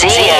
dia.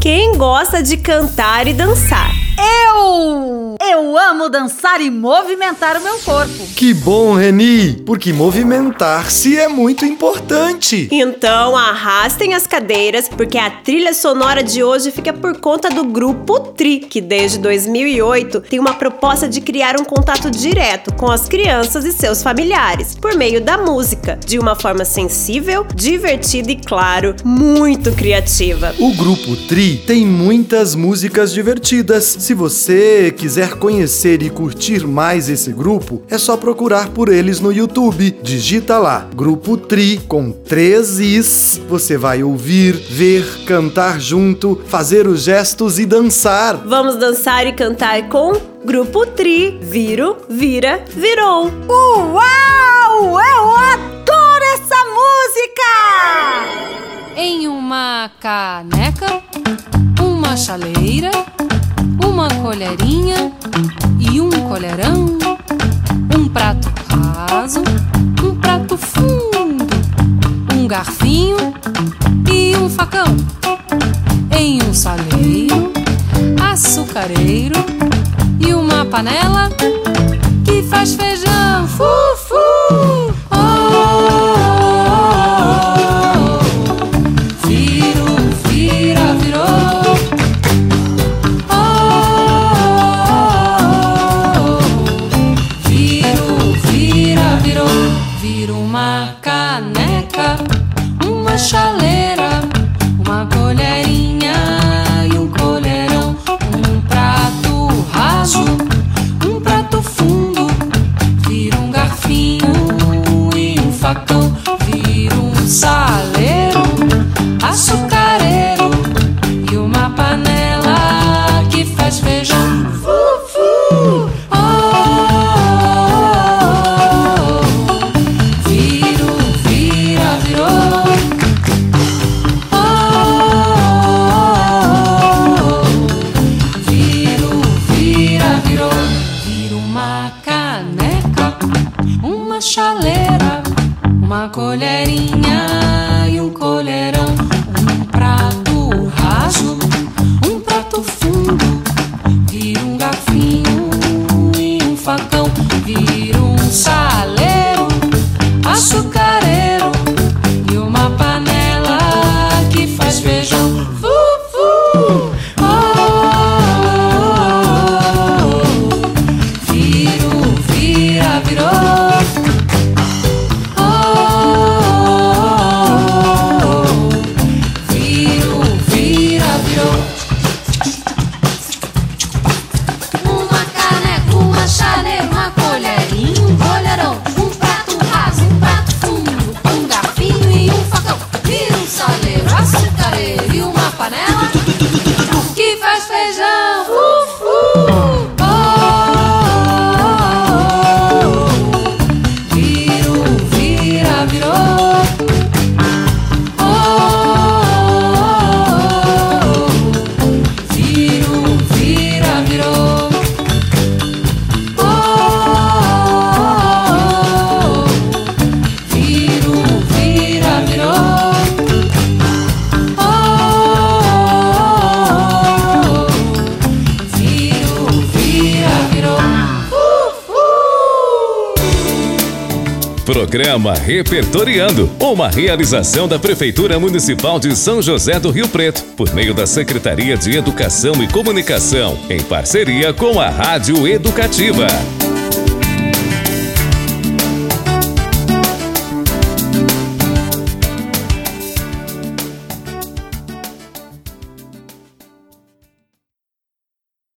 Quem gosta de cantar e dançar? Eu! Eu amo dançar e movimentar o meu corpo. Que bom, Reni, porque movimentar-se é muito importante. Então arrastem as cadeiras, porque a trilha sonora de hoje fica por conta do Grupo Tri, que desde 2008 tem uma proposta de criar um contato direto com as crianças e seus familiares, por meio da música, de uma forma sensível, divertida e, claro, muito criativa. O Grupo Tri tem muitas músicas divertidas. Se você quiser conhecer e curtir mais esse grupo, é só procurar por eles no YouTube. Digita lá, Grupo Tri com três Is. Você vai ouvir, ver, cantar junto, fazer os gestos e dançar. Vamos dançar e cantar com Grupo Tri, Viro, Vira, Virou. Uau! Eu adoro essa música! Em uma caneca, uma chaleira, uma colherinha e um colherão, um prato raso, um prato fundo, um garfinho e um facão. Em um saleiro, açucareiro e uma panela que faz uma caneca, uma chaleira, uma colherinha caneca, uma chaleira, uma colherinha e um colherão, um Programa Repertoriando, uma realização da Prefeitura Municipal de São José do Rio Preto, por meio da Secretaria de Educação e Comunicação, em parceria com a Rádio Educativa.